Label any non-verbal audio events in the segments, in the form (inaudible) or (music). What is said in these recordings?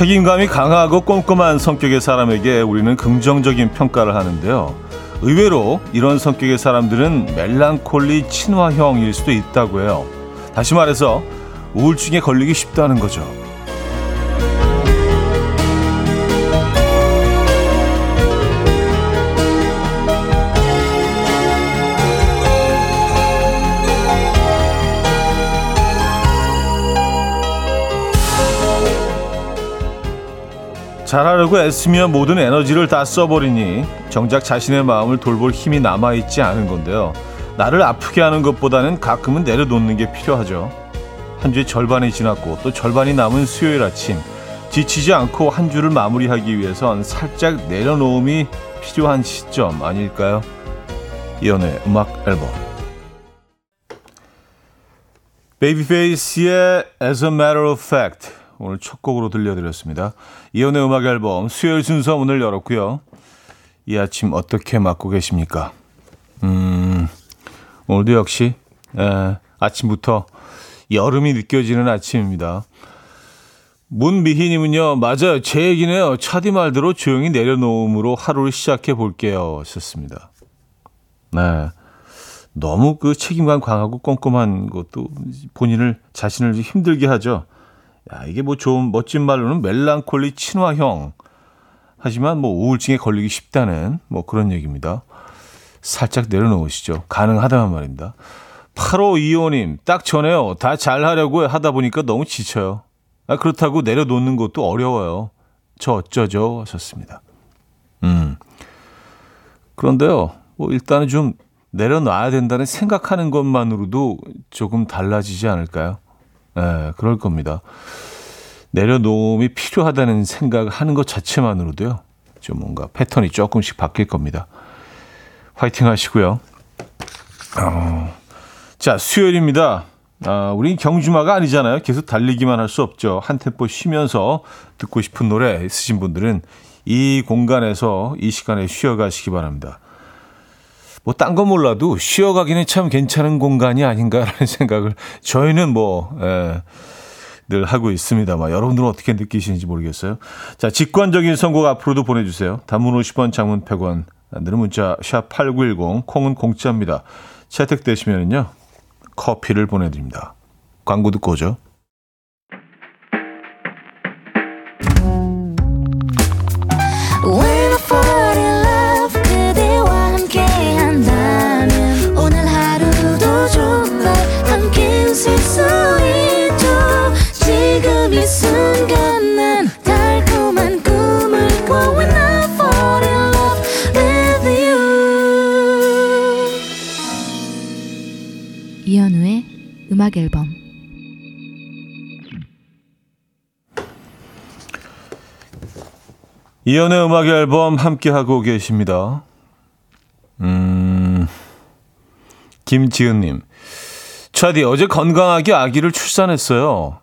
책임감이 강하고 꼼꼼한 성격의 사람에게 우리는 긍정적인 평가를 하는데요. 의외로 이런 성격의 사람들은 멜랑콜리 친화형일 수도 있다고 해요. 다시 말해서 우울증에 걸리기 쉽다는 거죠. 잘하려고 애쓰며 모든 에너지를 다 써버리니 정작 자신의 마음을 돌볼 힘이 남아있지 않은 건데요. 나를 아프게 하는 것보다는 가끔은 내려놓는 게 필요하죠. 한 주의 절반이 지났고 또 절반이 남은 수요일 아침 지치지 않고 한 주를 마무리하기 위해선 살짝 내려놓음이 필요한 시점 아닐까요? 이연의 음악 앨범 베이비페이스의 As a Matter of Fact 오늘 첫 곡으로 들려드렸습니다. 이연의 음악 앨범 수요일 순서 문을 열었고요. 이 아침 어떻게 맞고 계십니까? 음, 오늘도 역시 에, 아침부터 여름이 느껴지는 아침입니다. 문미희님은요, 맞아요. 제 얘기네요. 차디 말대로 조용히 내려놓음으로 하루를 시작해 볼게요. 하셨습니다. 네. 너무 그 책임감 강하고 꼼꼼한 것도 본인을, 자신을 힘들게 하죠. 야, 이게 뭐 좋은, 멋진 말로는 멜랑콜리 친화형. 하지만 뭐 우울증에 걸리기 쉽다는 뭐 그런 얘기입니다. 살짝 내려놓으시죠. 가능하다면 말입니다. 8525님, 딱 저네요. 다 잘하려고 하다 보니까 너무 지쳐요. 아, 그렇다고 내려놓는 것도 어려워요. 저 어쩌죠? 하셨습니다. 음. 그런데요, 뭐 일단은 좀 내려놔야 된다는 생각하는 것만으로도 조금 달라지지 않을까요? 예, 네, 그럴 겁니다. 내려놓음이 필요하다는 생각을 하는 것 자체만으로도요, 좀 뭔가 패턴이 조금씩 바뀔 겁니다. 화이팅 하시고요. 어, 자, 수요일입니다. 아, 우린 경주마가 아니잖아요. 계속 달리기만 할 수 없죠. 한 템포 쉬면서 듣고 싶은 노래 있으신 분들은 이 공간에서 이 시간에 쉬어가시기 바랍니다. 뭐, 딴 거 몰라도 쉬어가기는 참 괜찮은 공간이 아닌가라는 (laughs) 생각을 저희는 뭐, 예, 늘 하고 있습니다만 여러분들은 어떻게 느끼시는지 모르겠어요. 자, 직관적인 선곡 앞으로도 보내주세요. 단문 50원, 장문 100원, 늘은 문자 샵 8910, 콩은 공짜입니다. 채택되시면은요. 커피를 보내드립니다. 광고 듣고 오죠. 음악 앨범 이연의 음악 앨범 함께 하고 계십니다. 음, 김지은 님. 차디, 어제 건강하게 아기를 출산했어요.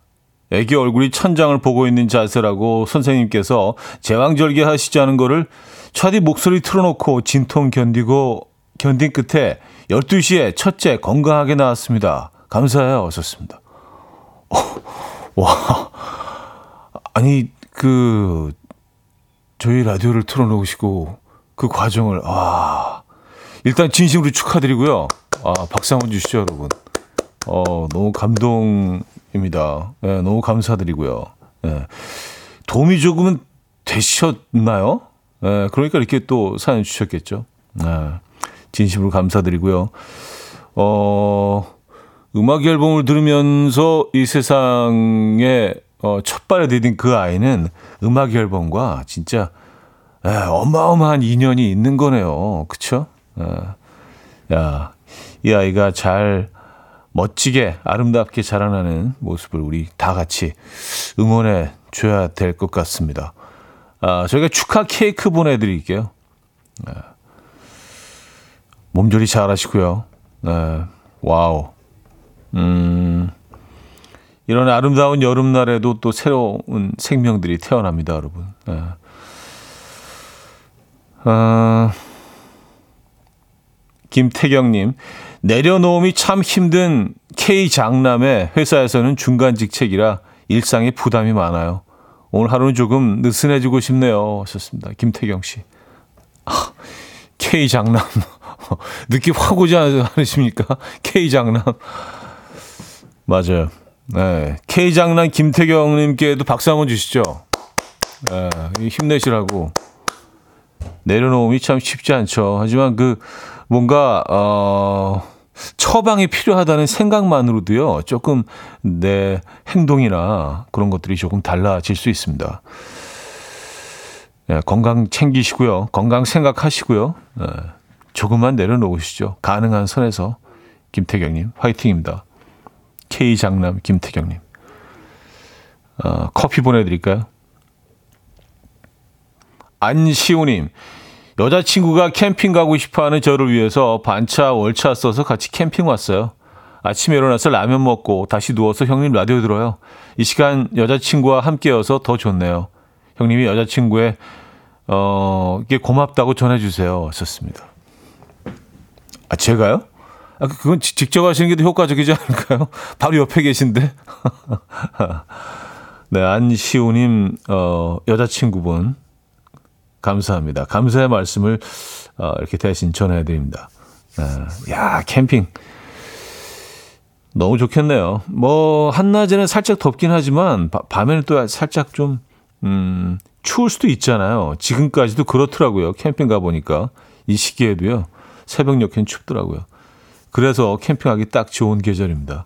아기 얼굴이 천장을 보고 있는 자세라고 선생님께서 제왕절개 하시자는 거를 차디 목소리 틀어놓고 진통 견디고 견딘 끝에 12시에 첫째 건강하게 나왔습니다. 감사해요. 하셨습니다. 어, 와. 아니, 그, 저희 라디오를 틀어놓으시고 그 과정을, 아. 일단 진심으로 축하드리고요. 아, 박수 한번 주시죠, 여러분. 어, 너무 감동입니다. 예, 너무 감사드리고요. 예. 도움이 조금은 되셨나요? 예, 그러니까 이렇게 또 사연 주셨겠죠. 예, 진심으로 감사드리고요. 어, 음악 앨범을 들으면서 이 세상에 어, 첫 발에 디딘 그 아이는 음악 앨범과 진짜 에, 어마어마한 인연이 있는 거네요. 그쵸? 에, 야, 이 아이가 잘 멋지게 아름답게 자라나는 모습을 우리 다 같이 응원해 줘야 될 것 같습니다. 아, 저희가 축하 케이크 보내드릴게요. 에, 몸조리 잘 하시고요. 에, wow. 음, 이런 아름다운 여름날에도 또 새로운 생명들이 태어납니다, 여러분. 네. 아, 김태경님, 내려놓음이 참 힘든 K 장남에 회사에서는 중간 직책이라 일상에 부담이 많아요. 오늘 하루는 조금 느슨해지고 싶네요. 하셨습니다. 김태경 씨. 아, K 장남. (laughs) 느낌 확 오지 않으십니까? K 장남. 맞아요. 네. K 장남 김태경님께도 박수 한번 주시죠. 네, 힘내시라고. 내려놓음이 참 쉽지 않죠. 하지만 그 뭔가 어 처방이 필요하다는 생각만으로도요. 조금 내 행동이나 그런 것들이 조금 달라질 수 있습니다. 네, 건강 챙기시고요. 건강 생각하시고요. 네, 조금만 내려놓으시죠. 가능한 선에서 김태경님 화이팅입니다. K 장남 김태경님 어, 커피 보내드릴까요? 안시우님 여자친구가 캠핑 가고 싶어하는 저를 위해서 반차 월차 써서 같이 캠핑 왔어요. 아침에 일어나서 라면 먹고 다시 누워서 형님 라디오 들어요. 이 시간 여자친구와 함께여서 더 좋네요. 형님이 여자친구의 어 이게 고맙다고 전해주세요. 하셨습니다. 아 제가요? 아 그건 직접 하시는 게 더 효과적이지 않을까요? (laughs) 바로 옆에 계신데. (laughs) 네 안시우님 어 여자친구분 감사합니다. 감사의 말씀을 어, 이렇게 대신 전해드립니다. 네. 야 캠핑 너무 좋겠네요. 뭐 한낮에는 살짝 덥긴 하지만 바, 밤에는 또 살짝 좀 음, 추울 수도 있잖아요. 지금까지도 그렇더라고요. 캠핑 가 보니까 이 시기에도요. 새벽녘엔 춥더라고요. 그래서 캠핑하기 딱 좋은 계절입니다.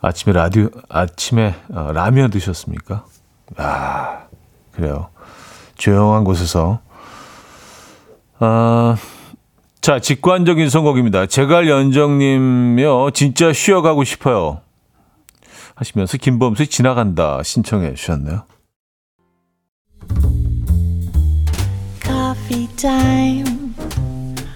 아침에 라디오 아침에 어, 라면 드셨습니까? 아 그래요. 조용한 곳에서. 아, 자, 직관적인 선곡입니다. 제갈 연정님요, 진짜 쉬어가고 싶어요. 하시면서 김범수 지나간다 신청해 주셨네요. Coffee time.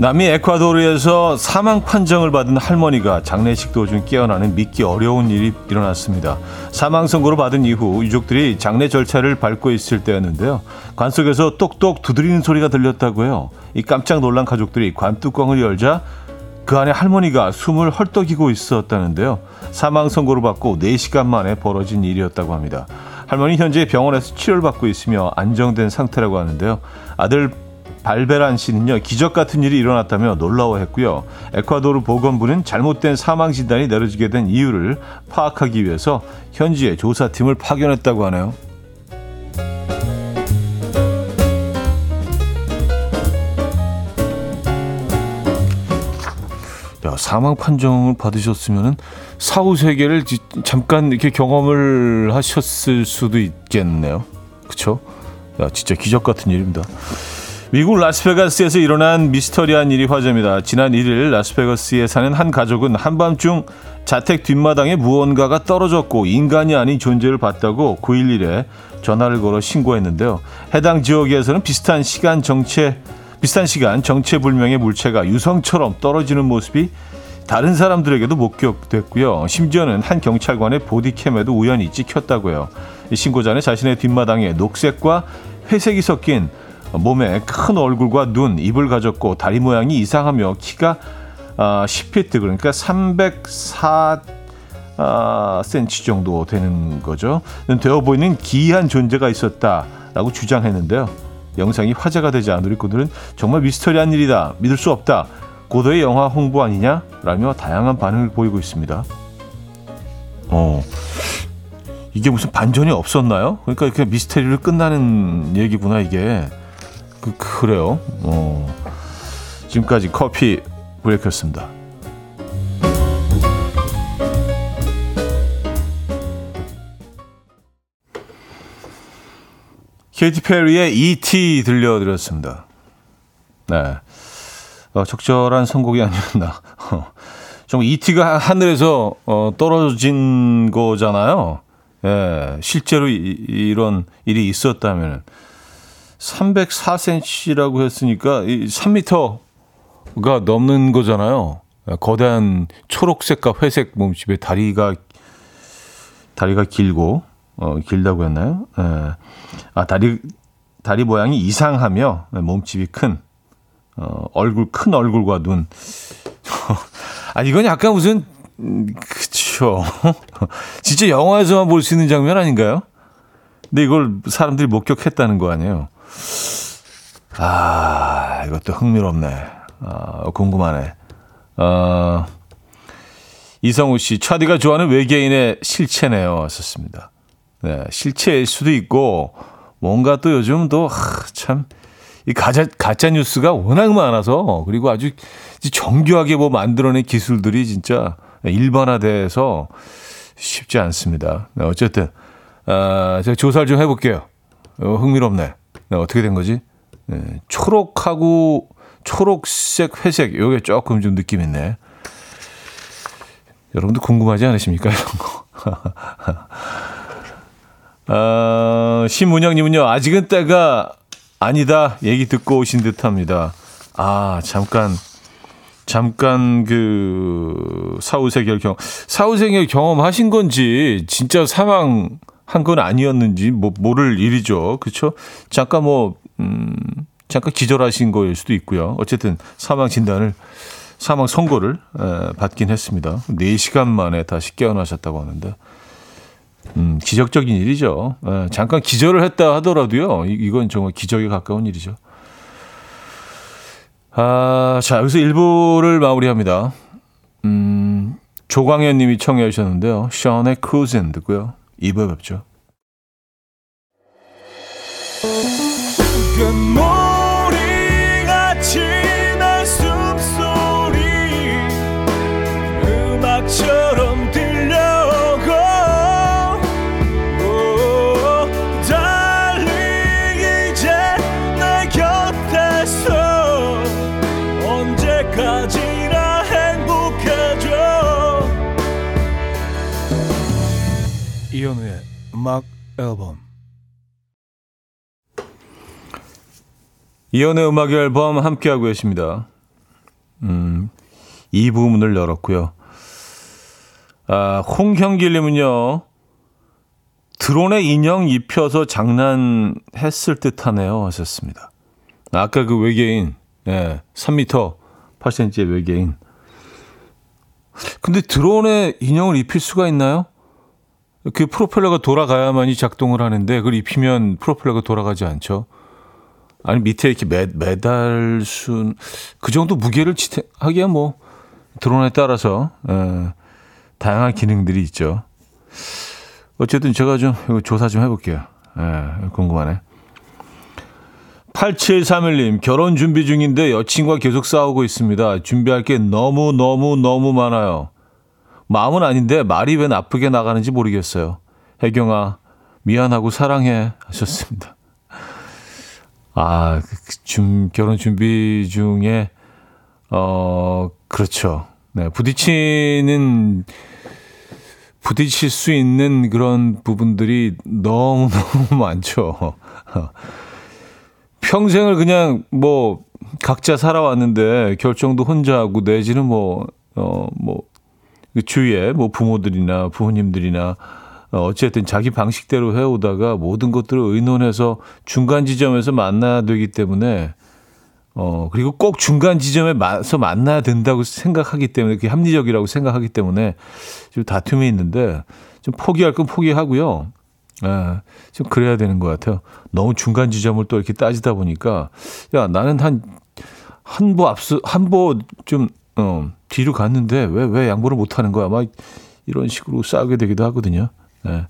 남미 에콰도르에서 사망 판정을 받은 할머니가 장례식 도중 깨어나는 믿기 어려운 일이 일어났습니다. 사망 선고를 받은 이후 유족들이 장례 절차를 밟고 있을 때였는데요. 관 속에서 똑똑 두드리는 소리가 들렸다고요. 이 깜짝 놀란 가족들이 관 뚜껑을 열자 그 안에 할머니가 숨을 헐떡이고 있었다는데요. 사망 선고를 받고 4시간 만에 벌어진 일이었다고 합니다. 할머니 현재 병원에서 치료를 받고 있으며 안정된 상태라고 하는데요. 아들 발베란 씨는요 기적 같은 일이 일어났다며 놀라워했고요. 에콰도르 보건부는 잘못된 사망 진단이 내려지게 된 이유를 파악하기 위해서 현지에 조사팀을 파견했다고 하네요. 야, 사망 판정을 받으셨으면은 사후 세계를 잠깐 이렇게 경험을 하셨을 수도 있겠네요. 그렇죠? 야, 진짜 기적 같은 일입니다. 미국 라스베가스에서 일어난 미스터리한 일이 화제입니다. 지난 1일 라스베가스에 사는 한 가족은 한밤중 자택 뒷마당에 무언가가 떨어졌고 인간이 아닌 존재를 봤다고 911에 전화를 걸어 신고했는데요. 해당 지역에서는 비슷한 시간 정체 비슷한 시간 정체불명의 물체가 유성처럼 떨어지는 모습이 다른 사람들에게도 목격됐고요. 심지어는 한 경찰관의 보디캠에도 우연히 찍혔다고요. 신고자는 자신의 뒷마당에 녹색과 회색이 섞인 몸에 큰 얼굴과 눈, 입을 가졌고 다리 모양이 이상하며 키가 아, 10피트 그러니까 304 아, 센치 정도 되는 거죠. 되어 보이는 기이한 존재가 있었다라고 주장했는데요. 영상이 화제가 되지 우리 분들은 정말 미스터리한 일이다. 믿을 수 없다. 고도의 영화 홍보 아니냐? 라며 다양한 반응을 보이고 있습니다. 어. 이게 무슨 반전이 없었나요? 그러니까 이렇게 미스터리를 끝나는 얘기구나, 이게. 그, 그래요. 어. 지금까지 커피 브레이크였습니다. 케이티 페리의 E.T. 들려드렸습니다. 네. 어, 적절한 선곡이 아니었나. 좀 E.T.가 하늘에서 어, 떨어진 거잖아요. 예, 실제로 이, 이런 일이 있었다면 304cm라고 했으니까 3m가 넘는 거잖아요. 거대한 초록색과 회색 몸집에 다리가 다리가 길고 어, 길다고 했나요? 예. 아 다리 다리 모양이 이상하며 몸집이 큰 어, 얼굴 큰 얼굴과 눈. (laughs) 아 이건 약간 무슨 음, 그쵸. (laughs) 진짜 영화에서만 볼 수 있는 장면 아닌가요? 근데 이걸 사람들이 목격했다는 거 아니에요? 아, 이것도 흥미롭네. 아, 궁금하네. 어, 이성우 씨, 차디가 좋아하는 외계인의 실체네요. 썼습니다. 네, 실체일 수도 있고, 뭔가 또 요즘 도 참, 이 가짜, 가짜 뉴스가 워낙 많아서, 그리고 아주 정교하게 뭐 만들어낸 기술들이 진짜 일반화돼서 쉽지 않습니다. 네, 어쨌든, 아, 제가 조사를 좀 해볼게요. 어, 흥미롭네. 네, 어떻게 된 거지? 네, 초록하고 초록색, 회색, 요게 조금 좀 느낌 있네. 여러분도 궁금하지 않으십니까? 이런 거. (laughs) 어, 신문영님은요, 아직은 때가 아니다. 얘기 듣고 오신 듯 합니다. 아, 잠깐, 잠깐 그 사후세계를 경험, 사후세계 경험하신 건지, 진짜 사망 한 건 아니었는지, 뭐, 모를 일이죠. 그쵸? 잠깐 뭐, 음, 잠깐 기절하신 거일 수도 있고요. 어쨌든 사망 진단을 사망 선고를 에, 받긴 했습니다. 4시간 만에 다시 깨어나셨다고 하는데 음, 기적적인 일이죠. 에, 잠깐 기절을 했다 하더라도요. 이, 이건 정말 기적에 가까운 일이죠. 아, 자, 여기서 1부를 마무리합니다. 음, 조광현 님이 청해 주셨는데요. 션의 Cruisin' 듣고요. 2부에 뵙죠. 음악 앨범 이현우의 음악 앨범 함께하고 계십니다. 음, 이 부분을 열었고요. 아, 홍형길 님은요. 드론에 인형 입혀서 장난했을 듯 하네요 하셨습니다. 아까 그 외계인, 예, 3m 8cm의 외계인. 근데 드론에 인형을 입힐 수가 있나요? 그 프로펠러가 돌아가야만이 작동을 하는데 그걸 입히면 프로펠러가 돌아가지 않죠. 아니 밑에 이렇게 매, 매달 순그 정도 무게를 지탱하기야 뭐 드론에 따라서 에, 다양한 기능들이 있죠. 어쨌든 제가 좀 조사 좀 해볼게요. 에, 궁금하네. 8731님, 결혼 준비 중인데 여친과 계속 싸우고 있습니다. 준비할 게 너무, 너무, 너무 많아요. 마음은 아닌데 말이 왜 나쁘게 나가는지 모르겠어요. 혜경아, 미안하고 사랑해 하셨습니다. 아, 준, 그 결혼 준비 중에, 어, 그렇죠. 네, 부딪히는, 부딪힐 수 있는 그런 부분들이 너무너무 (laughs) 많죠. 평생을 그냥 뭐, 각자 살아왔는데, 결정도 혼자 하고, 내지는 뭐, 어, 뭐, 그 주위에 뭐 부모들이나 부모님들이나 어, 어쨌든 자기 방식대로 해오다가 모든 것들을 의논해서 중간 지점에서 만나야 되기 때문에 어, 그리고 꼭 중간 지점에서 만나야 된다고 생각하기 때문에 그게 합리적이라고 생각하기 때문에 좀 다툼이 있는데 좀 포기할 건 포기하고요. 예, 좀 그래야 되는 것 같아요. 너무 중간 지점을 또 이렇게 따지다 보니까 야, 나는 한, 한 보 앞서, 한 보 좀, 어, 뒤로 갔는데 왜, 왜 양보를 못 하는 거야? 막 이런 식으로 싸우게 되기도 하거든요. 네.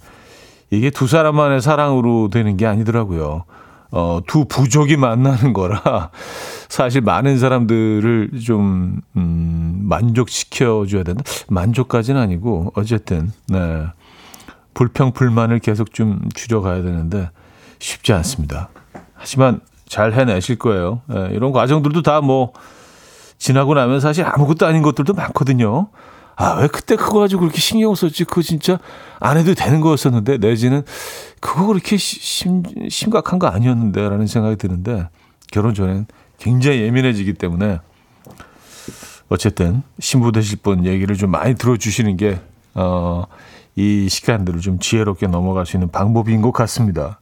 이게 두 사람만의 사랑으로 되는 게 아니더라고요. 어, 두 부족이 만나는 거라 (laughs) 사실 많은 사람들을 좀, 음, 만족시켜줘야 된다. 만족까지는 아니고, 어쨌든, 네. 불평, 불만을 계속 좀 줄여가야 되는데 쉽지 않습니다. 하지만 잘 해내실 거예요. 네, 이런 과정들도 다 뭐, 지나고 나면 사실 아무것도 아닌 것들도 많거든요. 아, 왜 그때 그거 가지고 그렇게 신경 썼지? 그거 진짜 안 해도 되는 거였었는데, 내지는 그거 그렇게 심, 심각한 거 아니었는데, 라는 생각이 드는데, 결혼 전엔 굉장히 예민해지기 때문에, 어쨌든, 신부 되실 분 얘기를 좀 많이 들어주시는 게, 어, 이 시간들을 좀 지혜롭게 넘어갈 수 있는 방법인 것 같습니다.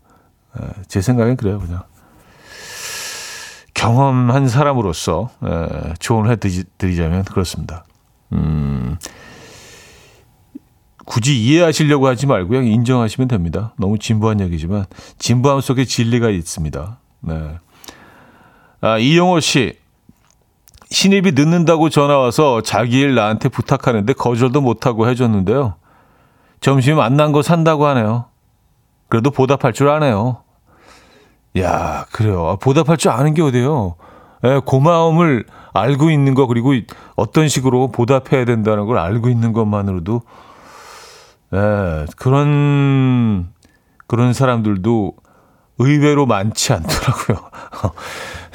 제 생각엔 그래요, 그냥. 경험한 사람으로서 조언을 해드리자면 그렇습니다. 음, 굳이 이해하시려고 하지 말고 그냥 인정하시면 됩니다. 너무 진부한 얘기지만 진부함 속에 진리가 있습니다. 네. 아, 이영호 씨. 신입이 늦는다고 전화 와서 자기 일 나한테 부탁하는데 거절도 못하고 해줬는데요. 점심 만난 거 산다고 하네요. 그래도 보답할 줄 아네요. 야, 그래요. 아, 보답할 줄 아는 게 어디예요? 예, 고마움을 알고 있는 거 그리고 어떤 식으로 보답해야 된다는 걸 알고 있는 것만으로도 예, 그런 그런 사람들도 의외로 많지 않더라고요.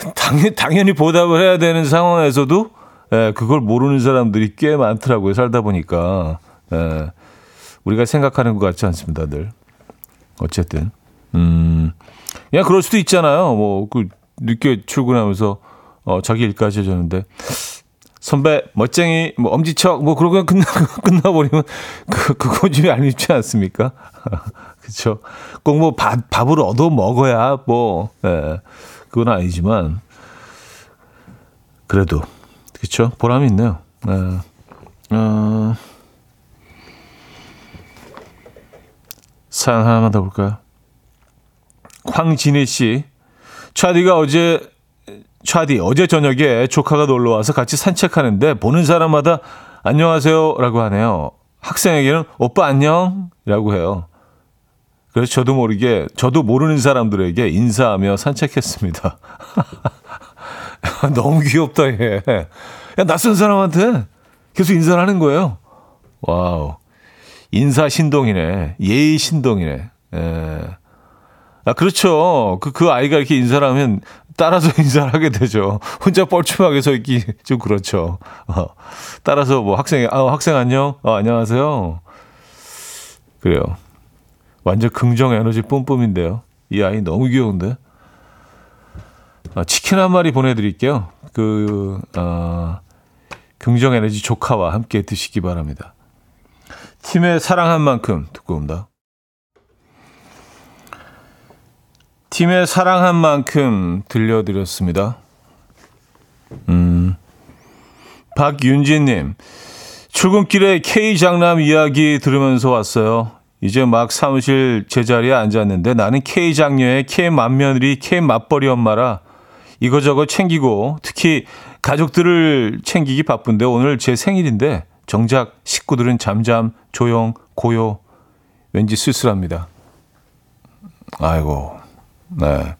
(laughs) 당연, 당연히 보답을 해야 되는 상황에서도 예, 그걸 모르는 사람들이 꽤 많더라고요. 살다 보니까 예, 우리가 생각하는 것 같지 않습니다, 늘. 어쨌든 음, 그냥 그럴 수도 있잖아요. 뭐 그 늦게 출근하면서 어, 자기 일까지 해줬는데 선배 멋쟁이 뭐 엄지척 뭐 그러고 끝나 (laughs) 끝나버리면 그 그거 좀 얄밉지 않습니까? (laughs) 그렇죠. 꼭뭐 밥 밥을 얻어 먹어야 뭐 예, 그건 아니지만 그래도 그렇죠. 보람이 있네요. 예. 어, 사연 하나만 더 볼까요? 황진희 씨, 차디가 어제 차디 어제 저녁에 조카가 놀러 와서 같이 산책하는데 보는 사람마다 안녕하세요라고 하네요. 학생에게는 오빠 안녕이라고 해요. 그래서 저도 모르게 저도 모르는 사람들에게 인사하며 산책했습니다. (laughs) 너무 귀엽다 얘. 야, 낯선 사람한테 계속 인사를 하는 거예요. wow. 인사 신동이네. 예의 신동이네. 예. 아, 그렇죠. 그, 그 아이가 이렇게 인사를 하면 따라서 (laughs) 인사를 하게 되죠. 혼자 뻘쭘하게 서 있기 좀 그렇죠. 어, 따라서 뭐 학생이, 아, 학생 안녕? 어, 안녕하세요. 그래요. 완전 긍정 에너지 뿜뿜인데요. 이 아이 너무 귀여운데. 아, 치킨 한 마리 보내드릴게요. 그, 어, 긍정 에너지 조카와 함께 드시기 바랍니다. 팀의 사랑한 만큼 듣고 옵니다. 팀의 사랑한 만큼 들려드렸습니다. 음, 박윤진님, 출근길에 K장남 이야기 들으면서 왔어요. 이제 막 사무실 제자리에 앉았는데 나는 K장녀의 K맏며느리 K맞벌이 엄마라 이거저거 챙기고 특히 가족들을 챙기기 바쁜데 오늘 제 생일인데 정작 식구들은 잠잠, 조용, 고요, 왠지 쓸쓸합니다. 아이고, 네.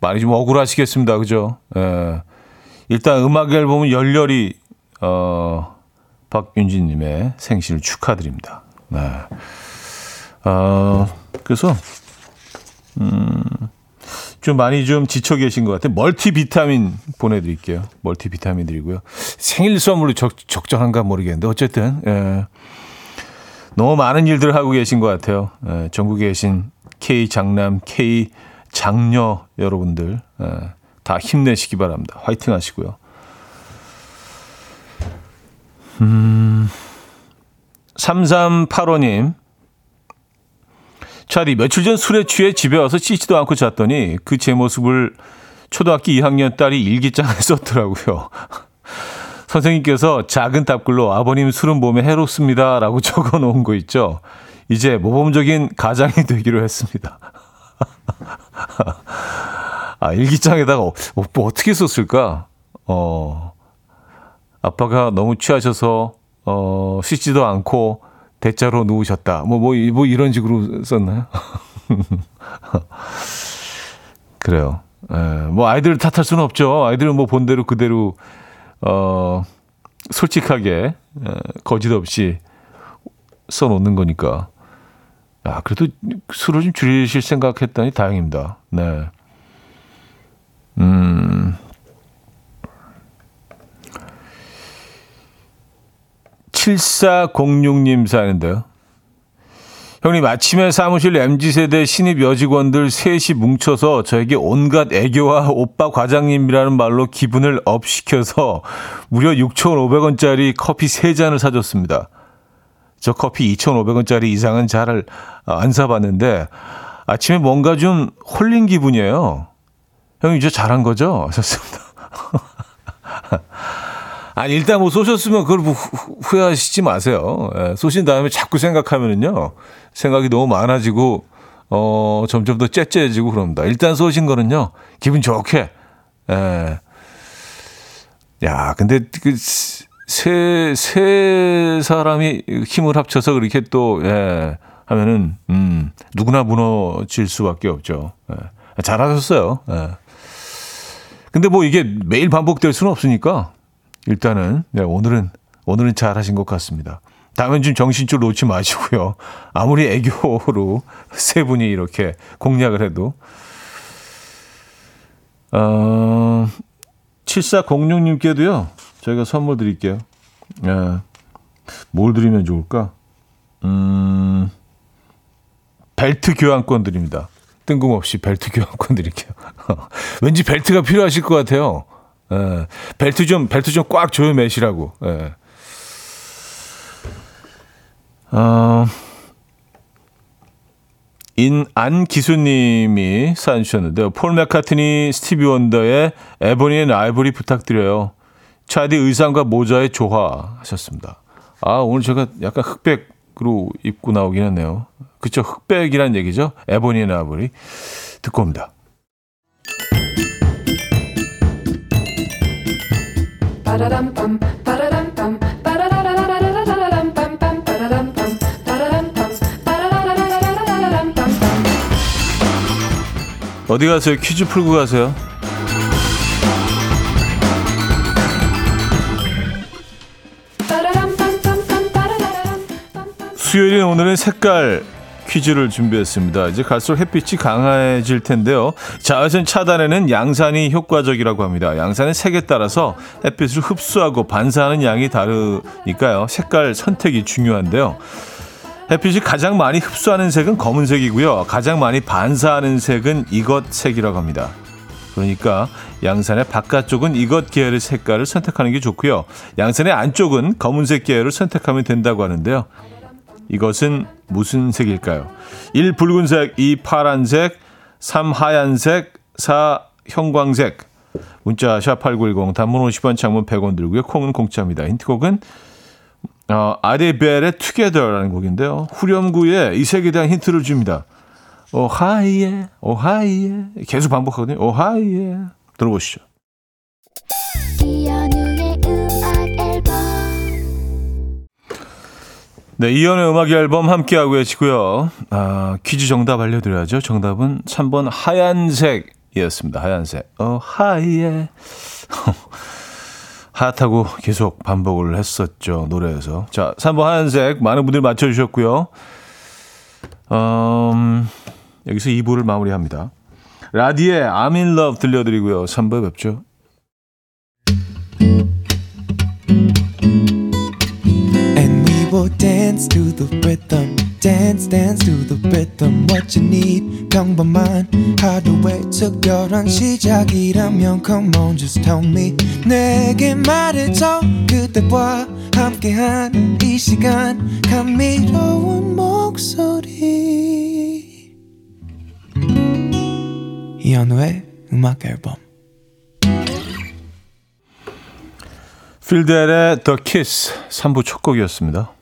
많이 좀 억울하시겠습니다. 그죠? 예. 일단 음악 앨범은 열렬히, 어, 박윤진님의 생신을 축하드립니다. 네. 어, 그래서, 음, 좀 많이 좀 지쳐 계신 것 같아요. 멀티 비타민 보내드릴게요. 멀티 비타민 드리고요. 생일 선물로 적, 적절한가 모르겠는데, 어쨌든, 예. 너무 많은 일들을 하고 계신 것 같아요. 예, 전국에 계신 K 장남, K 장녀 여러분들 예, 다 힘내시기 바랍니다. 화이팅 하시고요. 음, 3385님. 차디, 며칠 전 술에 취해 집에 와서 씻지도 않고 잤더니 그 제 모습을 초등학교 2학년 딸이 일기장에 (laughs) 썼더라고요. 선생님께서 작은 답글로 아버님 술은 몸에 해롭습니다. 라고 (laughs) 적어 놓은 거 있죠. 이제 모범적인 가장이 (laughs) 되기로 했습니다. (laughs) 아, 일기장에다가 어, 뭐 어떻게 썼을까? 어, 아빠가 너무 취하셔서, 어, 씻지도 않고 대자로 누우셨다. 뭐, 뭐, 뭐 이런 식으로 썼나요? (laughs) 그래요. 에, 뭐 아이들을 탓할 수는 없죠. 아이들은 뭐 본대로 그대로, 어, 솔직하게, 에, 거짓 없이 써놓는 거니까. 아, 그래도 술을 좀 줄이실 생각했다니 다행입니다. 네. 음. 7406님 사연인데요. 형님, 아침에 사무실 MZ세대 신입 여직원들 셋이 뭉쳐서 저에게 온갖 애교와 오빠 과장님이라는 말로 기분을 업시켜서 무려 6,500원짜리 커피 3잔을 사줬습니다. 저 커피 2,500원짜리 이상은 잘 안 사봤는데 아침에 뭔가 좀 홀린 기분이에요. 형님, 저 잘한 거죠? 하셨습니다. (laughs) 아니, 일단 뭐 쏘셨으면 그걸 뭐 후회하시지 마세요. 예, 쏘신 다음에 자꾸 생각하면은요, 생각이 너무 많아지고, 어, 점점 더 째째해지고 그럽니다. 일단 쏘신 거는요, 기분 좋게, 예. 야, 근데 그, 세, 세 사람이 힘을 합쳐서 그렇게 또, 예, 하면은, 음, 누구나 무너질 수밖에 없죠. 예. 잘하셨어요. 예. 근데 뭐 이게 매일 반복될 수는 없으니까, 일단은 네, 오늘은 오늘은 잘하신 것 같습니다. 다음엔 좀 정신줄 놓지 마시고요. 아무리 애교로 (laughs) 세 분이 이렇게 공략을 해도 어, 7406님께도요. 저희가 선물 드릴게요. 예. 뭘 드리면 좋을까? 음, 벨트 교환권 드립니다. 뜬금없이 벨트 교환권 드릴게요. (laughs) 왠지 벨트가 필요하실 것 같아요. 예, 벨트 좀 벨트 좀 꽉 조여 매시라고. 예. 어, 인 안 기수님이 사연 주셨는데요. 폴 맥카트니 스티비 원더의 Ebony and Ivory 부탁드려요. 차디 의상과 모자의 조화 하셨습니다. 아 오늘 제가 약간 흑백으로 입고 나오긴 했네요. 그쵸 흑백이란 얘기죠. Ebony and Ivory 듣고 옵니다. 어디 가세요? 퀴즈 풀고 가세요. 수요일인 오늘은 색깔 퀴즈를 준비했습니다. 이제 갈수록 햇빛이 강해질 텐데요. 자외선 차단에는 양산이 효과적이라고 합니다. 양산의 색에 따라서 햇빛을 흡수하고 반사하는 양이 다르니까요. 색깔 선택이 중요한데요. 햇빛이 가장 많이 흡수하는 색은 검은색이고요. 가장 많이 반사하는 색은 이것 색이라고 합니다. 그러니까 양산의 바깥쪽은 이것 계열의 색깔을 선택하는 게 좋고요. 양산의 안쪽은 검은색 계열을 선택하면 된다고 하는데요. 이것은 무슨 색일까요? 1. 붉은색, 2. 파란색, 3. 하얀색, 4. 형광색. 문자 샵8910 단문 50원 장문 100원 들고요. 콩은 공짜입니다. 힌트곡은 어, 아데벨의 투게더라는 곡인데요. 후렴구에 이 색에 대한 힌트를 줍니다. 오하이에 오하이에 계속 반복하거든요. 오하이에 들어보시죠. 네, 이연의 음악 앨범 함께하고 계시고요. 아, 퀴즈 정답 알려드려야죠. 정답은 3번 하얀색이었습니다. 하얀색. 어, 하이에. (laughs) 하얗다고 계속 반복을 했었죠. 노래에서. 자, 3번 하얀색. 많은 분들이 맞춰주셨고요. 음, 여기서 2부를 마무리합니다. 라디의 I'm in love 들려드리고요. 3부에 뵙죠. Will dance to the rhythm. Dance, dance to the rhythm. What you need, 평범한 하루의 특별한 시작이라면 Come on, just tell me. 내게 말해줘. 그대와 함께한 이 시간. 감미로운 목소리. 이현우의 음악 앨범. 필델의 The Kiss 3부 첫 곡이었습니다.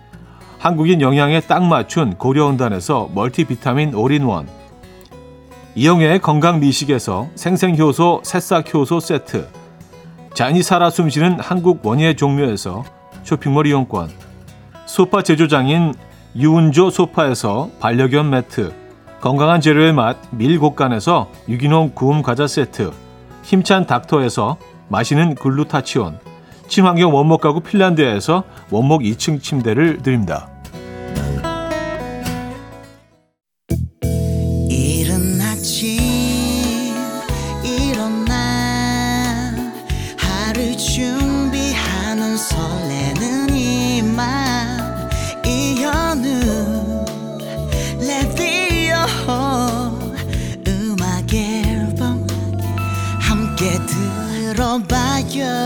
한국인 영양에 딱 맞춘 고려은단에서 멀티비타민 올인원. 이영애의 건강 미식에서 생생효소 새싹효소 세트. 잔이 살아 숨쉬는 한국 원예 종묘에서 쇼핑몰 이용권. 소파 제조장인 유운조 소파에서 반려견 매트. 건강한 재료의 맛 밀곡간에서 유기농 구움 과자 세트. 힘찬 닥터에서 마시는 글루타치온 친환경 원목 가구 핀란드에서 원목 2층 침대를 드립니다.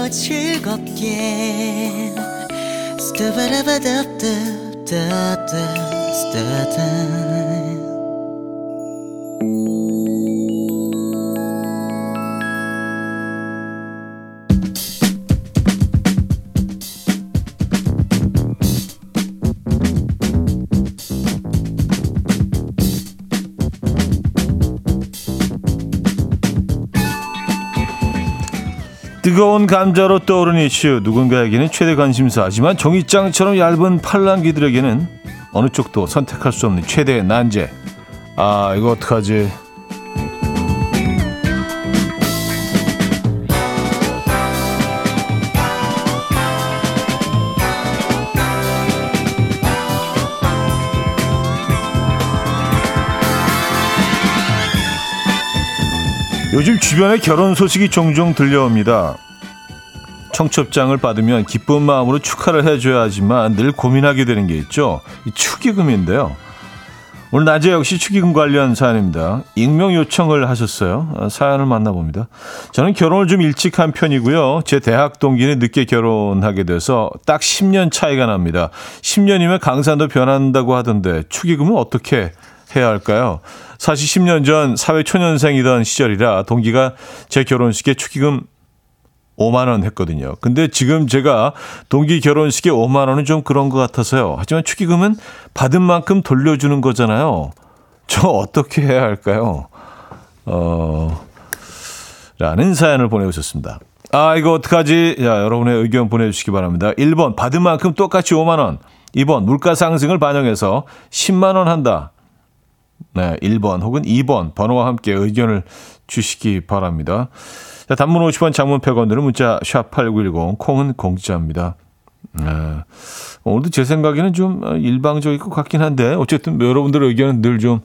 즐겁게 뜨거운 감자로 떠오르는 이슈. 누군가에게는 최대 관심사. 하지만 종이장처럼 얇은 팔랑귀들에게는 어느 쪽도 선택할 수 없는 최대의 난제. 아 이거 어떡하지 요즘 주변에 결혼 소식이 종종 들려옵니다. 청첩장을 받으면 기쁜 마음으로 축하를 해줘야 하지만 늘 고민하게 되는 게 있죠. 이 축의금인데요. 오늘 낮에 역시 축의금 관련 사연입니다. 익명 요청을 하셨어요. 아, 사연을 만나봅니다. 저는 결혼을 좀 일찍 한 편이고요. 제 대학 동기는 늦게 결혼하게 돼서 딱 10년 차이가 납니다. 10년이면 강산도 변한다고 하던데 축의금은 어떻게 해야 할까요? 사실 10년 전 사회 초년생이던 시절이라 동기가 제 결혼식에 축의금 5만 원 했거든요. 근데 지금 제가 동기 결혼식에 5만 원은 좀 그런 것 같아서요. 하지만 축의금은 받은 만큼 돌려주는 거잖아요. 저 어떻게 해야 할까요? 어, 라는 사연을 보내주셨습니다. 아, 이거 어떡하지? 자, 여러분의 의견 보내주시기 바랍니다. 1번, 받은 만큼 똑같이 5만원. 2번, 물가 상승을 반영해서 10만원 한다. 네, 1번 혹은 2번 번호와 함께 의견을 주시기 바랍니다. 자, 단문 50원, 장문 100원들은 문자 샵 8910 콩은 공짜입니다. 네. 오늘도 제 생각에는 좀 일방적일 것 같긴 한데 어쨌든 여러분들의 의견은 늘좀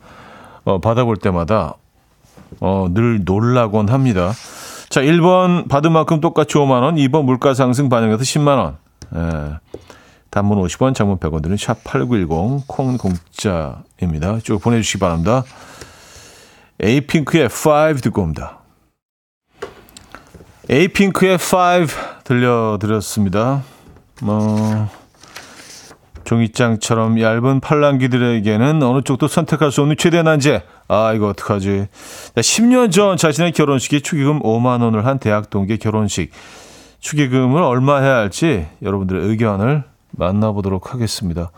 어, 받아볼 때마다 어, 늘 놀라곤 합니다. 자, 1번 받은 만큼 똑같이 5만 원, 2번 물가 상승 반영해서 10만 원. 예. 단문 50원, 장문 100원 드는 샵8910 콩 공짜입니다. 쭉 보내주시기 바랍니다. 에이핑크의 5 듣고 옵니다. 에이핑크의 5 들려드렸습니다. 뭐 종이장처럼 얇은 팔랑귀들에게는 어느 쪽도 선택할 수 없는 최대 난제. 아 이거 어떡하지. 10년 전 자신의 결혼식에 축의금 5만 원을 한 대학 동기 결혼식. 축의금을 얼마 해야 할지 여러분들의 의견을 만나보도록 하겠습니다.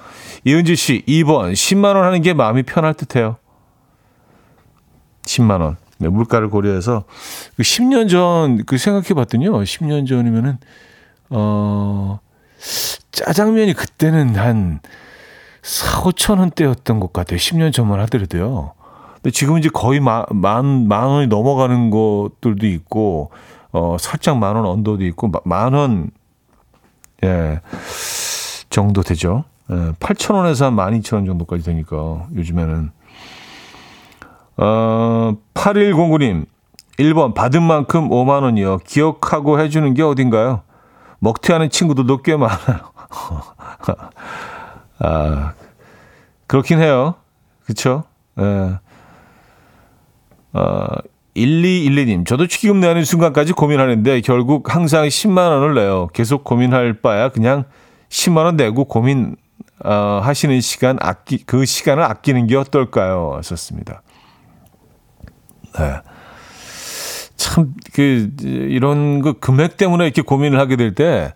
이은지 씨, 2번. 10만원 하는 게 마음이 편할 듯 해요. 10만원. 네, 물가를 고려해서. 그 10년 전, 그 생각해 봤더니요. 10년 전이면은, 어, 짜장면이 그때는 한 4, 5천 원대였던 것 같아요. 10년 전만 하더라도요. 근데 지금 이제 거의 만, 만, 만 원이 넘어가는 것들도 있고, 어, 살짝 만 원 언더도 있고, 만 원, 예. 정도 되죠. 예, 8,000원에서 한 12,000원 정도까지 되니까 요즘에는. 어, 8109님, 1번 받은 만큼 5만 원이요. 기억하고 해주는 게 어딘가요? 먹튀하는 친구들도 꽤 많아요. (laughs) 아, 그렇긴 해요. 그쵸? 예. 어, 1212님, 저도 축의금 내는 순간까지 고민하는데 결국 항상 10만 원을 내요. 계속 고민할 바야 그냥 10만 원 내고 고민 어, 하시는 시간 아끼 그 시간을 아끼는 게 어떨까요? 하셨습니다. 네. 참, 그, 이런 그 금액 때문에 이렇게 고민을 하게 될 때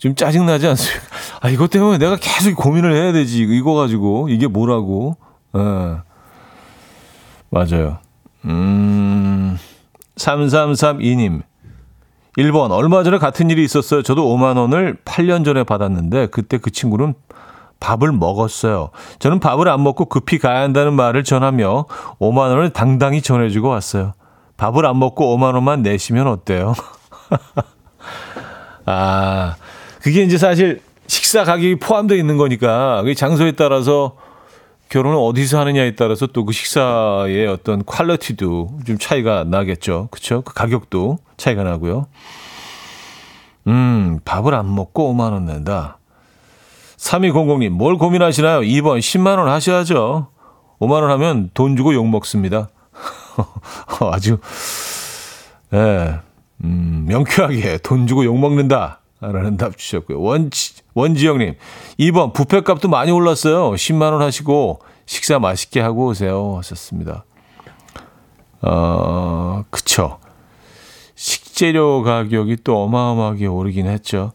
좀 짜증 나지 않습니까? 아, 이것 때문에 내가 계속 고민을 해야 되지. 이거 가지고. 이게 뭐라고. 예. 네. 맞아요. 음, 3332님. 1번, 얼마 전에 같은 일이 있었어요. 저도 5만 원을 8년 전에 받았는데, 그때 그 친구는 밥을 먹었어요. 저는 밥을 안 먹고 급히 가야 한다는 말을 전하며 5만 원을 당당히 전해주고 왔어요. 밥을 안 먹고 5만 원만 내시면 어때요? (laughs) 아, 그게 이제 사실 식사 가격이 포함되어 있는 거니까 그 장소에 따라서 결혼을 어디서 하느냐에 따라서 또 그 식사의 어떤 퀄리티도 좀 차이가 나겠죠. 그렇죠? 그 가격도 차이가 나고요. 음, 밥을 안 먹고 5만 원 낸다. 3200님, 뭘 고민하시나요? 2번 10만 원 하셔야죠. 5만 원 하면 돈 주고 욕 먹습니다. (laughs) 아주, 예, 네, 음, 명쾌하게 돈 주고 욕 먹는다. 라는 답 주셨고요. 원지, 원지영님, 2번, 부페값도 많이 올랐어요. 10만원 하시고, 식사 맛있게 하고 오세요. 하셨습니다. 어, 그쵸. 식재료 가격이 또 어마어마하게 오르긴 했죠.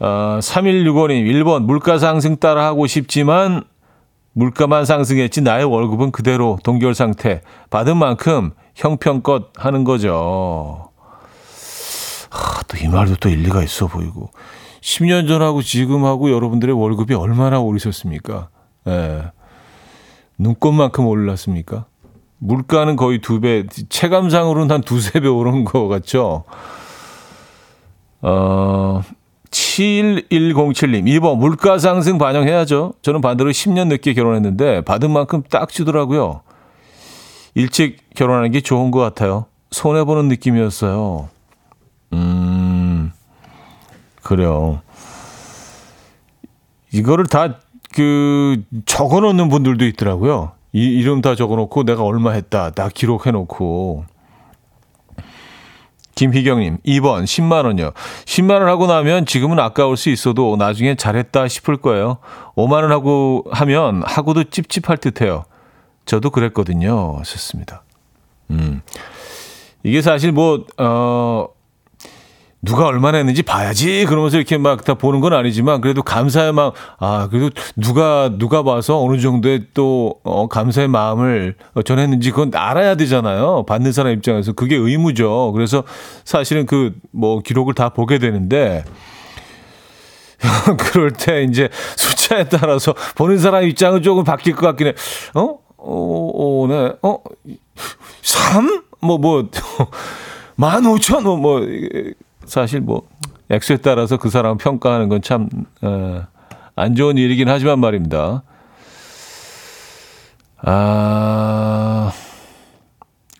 어, 3165님, 1번, 물가 상승 따라 하고 싶지만, 물가만 상승했지 나의 월급은 그대로 동결 상태. 받은 만큼 형편껏 하는 거죠. 아, 또이 말도 또 일리가 있어 보이고. 10년 전하고 지금하고 여러분들의 월급이 얼마나 오르셨습니까? 예. 눈꽃만큼 올랐습니까? 물가는 거의 두 배, 체감상으로는 한 두세 배 오른 것 같죠? 어, 7107님, 2번, 물가 상승 반영해야죠. 저는 반대로 10년 늦게 결혼했는데 받은 만큼 딱 주더라고요. 일찍 결혼하는 게 좋은 것 같아요. 손해보는 느낌이었어요. 음, 그래요. 이거를 다 그 적어 놓는 분들도 있더라고요. 이 이름 다 적어 놓고 내가 얼마 했다. 다 기록해 놓고. 김희경님, 2번, 10만원이요. 10만원 하고 나면 지금은 아까울 수 있어도 나중에 잘했다 싶을 거예요. 5만원 하고 하면 하고도 찝찝할 듯 해요. 저도 그랬거든요. 하셨습니다. 음. 이게 사실 뭐, 어, 누가 얼마나 했는지 봐야지 그러면서 이렇게 막 다 보는 건 아니지만 그래도 감사의 마음 아 그래도 누가 누가 봐서 어느 정도의 또 어, 감사의 마음을 전했는지 그건 알아야 되잖아요 받는 사람 입장에서 그게 의무죠 그래서 사실은 그 뭐 기록을 다 보게 되는데 (laughs) 그럴 때 이제 숫자에 따라서 보는 사람 입장은 조금 바뀔 것 같긴 해 어? 어, 어, 네. 어? 3? 뭐, 뭐, (laughs) 15,000, 뭐, 뭐, 사실 뭐 액수에 따라서 그 사람 평가하는 건 참안 어, 좋은 일이긴 하지만 말입니다. 아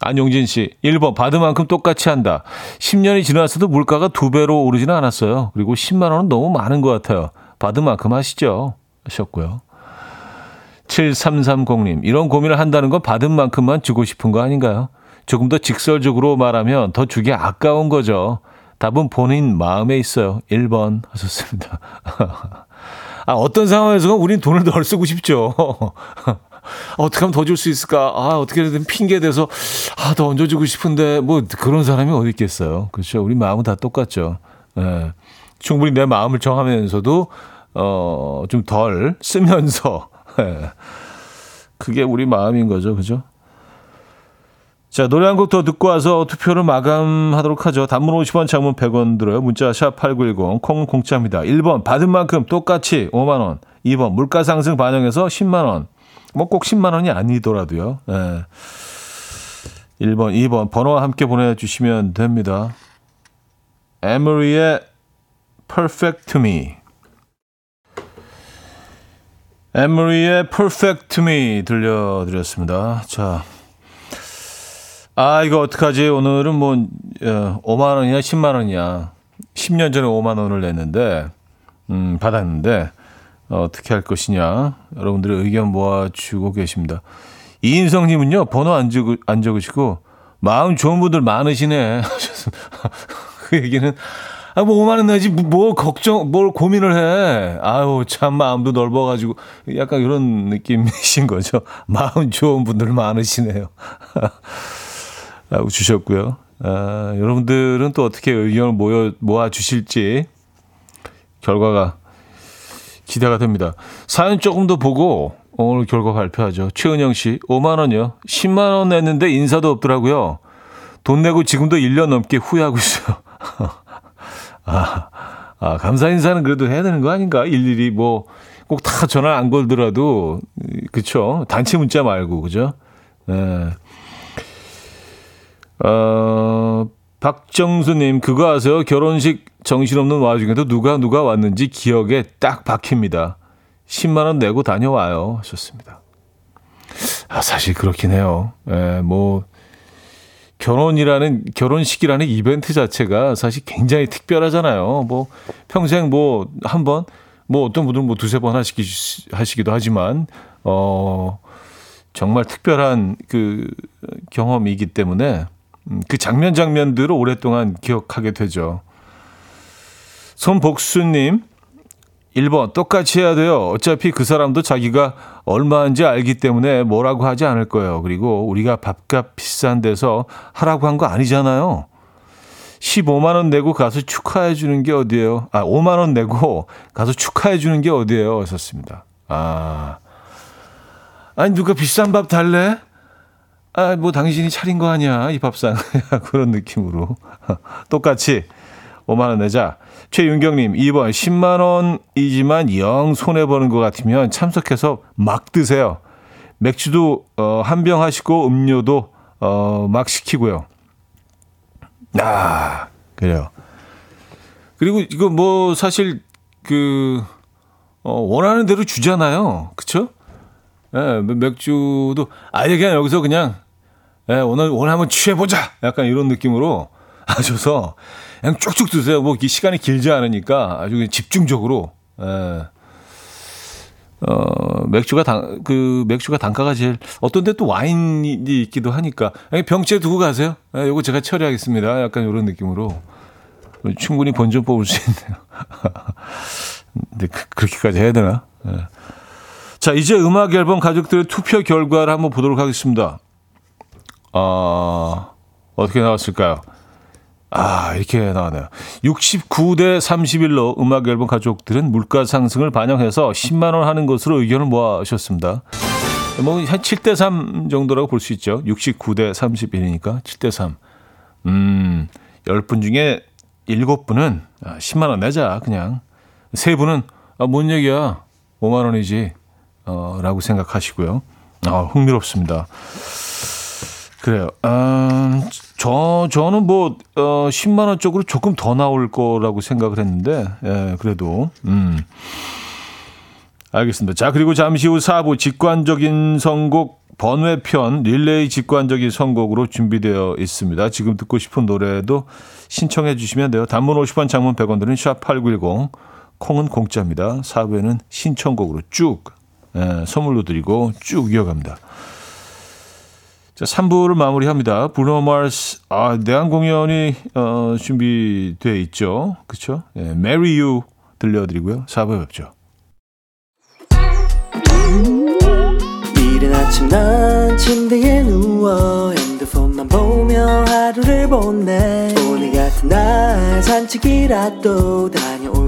안용진 씨 1번 받은 만큼 똑같이 한다. 10년이 지났어도 물가가 두 배로 오르지는 않았어요. 그리고 10만 원은 너무 많은 것 같아요. 받은 만큼 하시죠. 하셨고요. 7330님 이런 고민을 한다는 건 받은 만큼만 주고 싶은 거 아닌가요? 조금 더 직설적으로 말하면 더 주기 아까운 거죠. 답은 본인 마음에 있어요. 1번 하셨습니다. (laughs) 아, 어떤 상황에서는 우린 돈을 덜 쓰고 싶죠. (laughs) 어떻게 하면 더 줄 수 있을까? 아, 어떻게든 핑계 대서, 아, 더 얹어주고 싶은데, 뭐, 그런 사람이 어디 있겠어요. 그렇죠. 우리 마음은 다 똑같죠. 예. 충분히 내 마음을 정하면서도, 어, 좀 덜 쓰면서, (laughs) 예. 그게 우리 마음인 거죠. 그죠? 자, 노래 한 곡 더 듣고 와서 투표를 마감하도록 하죠. 단문 50원, 장문 100원 들어요. 문자 샵 8910, 콩은 공짜입니다. 1번, 받은 만큼 똑같이 5만원. 2번, 물가 상승 반영해서 10만원. 뭐 꼭 10만원이 아니더라도요. 예. 1번, 2번, 번호와 함께 보내주시면 됩니다. 에머리의 Perfect to Me. 에머리의 Perfect to Me 들려드렸습니다. 자. 아, 이거 어떡하지? 오늘은 뭐, 5만 어, 원이냐, 10만 원이냐. 10년 전에 5만 원을 냈는데, 음, 받았는데, 어, 어떻게 할 것이냐. 여러분들의 의견 모아주고 계십니다. 이인성님은요, 번호 안, 적으, 안 적으시고, 마음 좋은 분들 많으시네. (laughs) 그 얘기는, 아, 뭐 5만 원 내지 뭐, 뭐 걱정 뭘 고민을 해. 아유, 참 마음도 넓어 가지고 약간 이런 느낌이신 거죠. 마음 좋은 분들 많으시네요. (laughs) 라고 주셨고요. 아, 여러분들은 또 어떻게 의견을 모여 모아 주실지 결과가 기대가 됩니다. 사연 조금 더 보고 오늘 결과 발표하죠. 최은영 씨, 5만 원이요. 10만 원 냈는데 인사도 없더라고요. 돈 내고 지금도 1년 넘게 후회하고 있어요. (laughs) 아, 아, 감사 인사는 그래도 해야 되는 거 아닌가? 일일이 뭐, 꼭 다 전화 안 걸더라도, 그쵸. 단체 문자 말고, 그죠? 네. 어, 박정수님, 그거 아세요? 결혼식 정신없는 와중에도 누가 누가 왔는지 기억에 딱 박힙니다. 10만원 내고 다녀와요. 하셨습니다. 아, 사실 그렇긴 해요. 예, 뭐, 결혼이라는, 결혼식이라는 이벤트 자체가 사실 굉장히 특별하잖아요. 뭐, 평생 뭐, 한 번, 뭐, 어떤 분들은 뭐 두세 번 하시기, 하시기도 하지만, 어, 정말 특별한 그 경험이기 때문에 음, 그 장면 장면들을 오랫동안 기억하게 되죠. 손복수님, 1번, 똑같이 해야 돼요. 어차피 그 사람도 자기가 얼마인지 알기 때문에 뭐라고 하지 않을 거예요. 그리고 우리가 밥값 비싼 데서 하라고 한 거 아니잖아요. 15만원 내고 가서 축하해 주는 게 어디예요? 아, 5만원 내고 가서 축하해 주는 게 어디예요? 하셨습니다. 아. 아니, 누가 비싼 밥 달래? 아, 뭐 당신이 차린 거 아니야. 이 밥상. (laughs) 그런 느낌으로. (laughs) 똑같이 5만원 내자. 최윤경님, 2번 10만원이지만 영 손해보는 것 같으면 참석해서 막 드세요. 맥주도 어, 한 병 하시고 음료도 어, 막 시키고요. 아, 그래요. 그리고 이거 뭐 사실 그 어, 원하는 대로 주잖아요. 그쵸? 예, 네, 맥주도 아예 그냥 여기서 그냥 예, 오늘 오늘 한번 취해보자. 약간 이런 느낌으로 하셔서 그냥 쭉쭉 드세요. 뭐 시간이 길지 않으니까 아주 집중적으로. 예. 어, 맥주가 당, 그, 맥주가 단가가 제일, 어떤 데 또 와인이 있기도 하니까, 병째 두고 가세요. 예, 요거 제가 처리하겠습니다. 약간 이런 느낌으로. 충분히 본전 뽑을 수 있네요. (laughs) 근데 그, 그렇게까지 해야 되나? 예. 자, 이제 음악 앨범 가족들의 투표 결과를 한번 보도록 하겠습니다. 어, 어떻게 나왔을까요? 아, 이렇게 나왔네요. 69대 31로 음악 앨범 가족들은 물가 상승을 반영해서 10만 원 하는 것으로 의견을 모아주셨습니다. 뭐 한 7대 3 정도라고 볼 수 있죠. 69대 31이니까 7대 3. 음, 10분 중에 7분은 10만 원 내자 그냥. 3분은 아, 뭔 얘기야? 5만 원이지. 어, 라고 생각하시고요. 아, 흥미롭습니다. 그래요. 음, 저, 저는 뭐, 어, 10만 원 쪽으로 조금 더 나올 거라고 생각을 했는데, 예, 그래도, 음. 알겠습니다. 자, 그리고 잠시 후 4부 직관적인 선곡 번외편 릴레이 직관적인 선곡으로 준비되어 있습니다. 지금 듣고 싶은 노래도 신청해 주시면 돼요. 단문 50원, 장문 100원 드는 샵8910, 콩은 공짜입니다. 4부에는 신청곡으로 쭉, 예, 선물로 드리고 쭉 이어갑니다. 자, 3부를 마무리합니다. 브루노 마스, 아, 내한 공연이, 어, 준비되어 있죠. 그쵸? 예, Marry You 들려드리고요. 4부에 뵙죠. 이른 아침 난 침대에 누워 핸드폰만 보며 하루를 보내 오늘 같은 날 산책이라도 다녀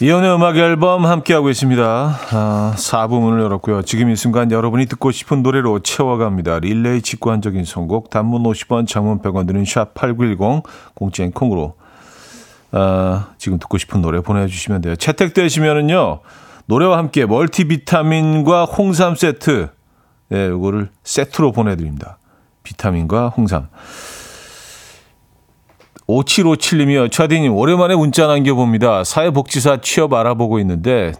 이연의 음악 앨범 함께하고 있습니다. 아, 4부 문을 열었고요. 지금 이 순간 여러분이 듣고 싶은 노래로 채워갑니다. 릴레이 직관적인 선곡, 단문 50원, 장문 100원 드는 샵8910, 공짜인 콩으로 아, 지금 듣고 싶은 노래 보내주시면 돼요. 채택되시면은요, 노래와 함께 멀티비타민과 홍삼 세트, 예, 요거를 세트로 보내드립니다. 비타민과 홍삼. 5757님이요. 차디님, 오랜만에 문자 남겨봅니다. 사회복지사 취업 알아보고 있는데,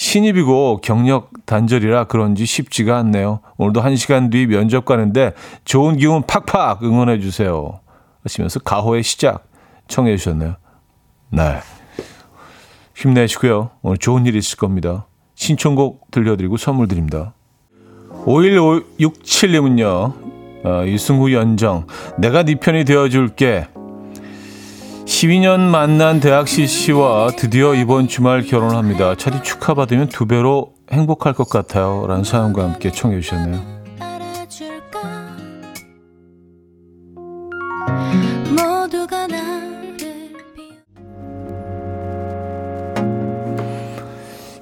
신입이고 경력 단절이라 그런지 쉽지가 않네요. 오늘도 한 시간 뒤 면접 가는데 좋은 기운 팍팍 응원해 주세요. 하시면서 가호의 시작 청해 주셨네요. 네. 힘내시고요. 오늘 좋은 일 있을 겁니다. 신청곡 들려드리고 선물 드립니다. 5167님은요. 어, 이승후 연정 내가 네 편이 되어줄게 12년 만난 대학 CC와 드디어 이번 주말 결혼합니다. 차디 축하받으면 두 배로 행복할 것 같아요. 라는 사연과 함께 청해 주셨네요.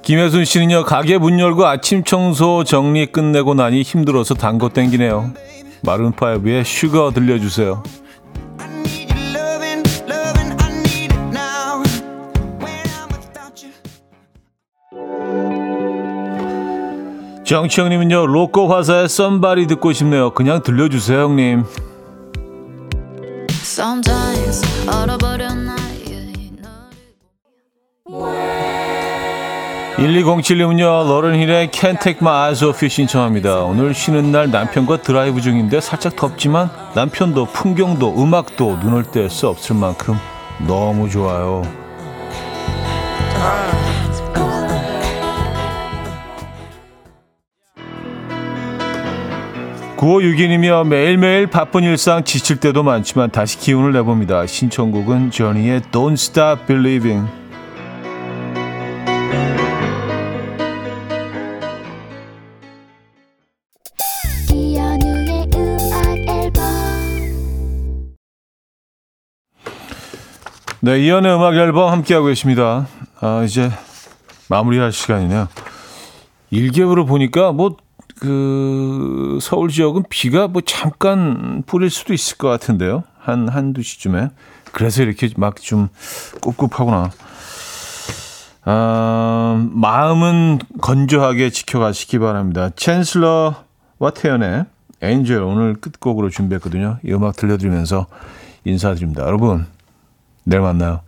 김혜순 씨는요, 가게 문 열고 아침 청소 정리 끝내고 나니 힘들어서 단 거 땡기네요. 마룬파이브의 슈거 들려주세요. 정치 형님은요 로꼬 화사의 썸바리 듣고 싶네요. 그냥 들려주세요 형님. 1207님은요 러른 힐의 Can't Take My Eyes Off You 신청합니다. 오늘 쉬는 날 남편과 드라이브 중인데 살짝 덥지만 남편도 풍경도 음악도 눈을 뗄 수 없을 만큼 너무 좋아요. 9562님이요. 매일매일 바쁜 일상 지칠 때도 많지만 다시 기운을 내봅니다. 신청곡은 저니의 Don't Stop Believing. 네, 이연의 음악 앨범 함께하고 계십니다. 아, 이제 마무리할 시간이네요. 일개으로 보니까 뭐 그 서울 지역은 비가 뭐 잠깐 뿌릴 수도 있을 것 같은데요. 한 한두 시쯤에. 그래서 이렇게 막 좀 꿉꿉하구나. 아, 마음은 건조하게 지켜가시기 바랍니다. 챈슬러와 태연의 엔젤 오늘 끝곡으로 준비했거든요. 이 음악 들려드리면서 인사드립니다. 여러분, 내일 만나요.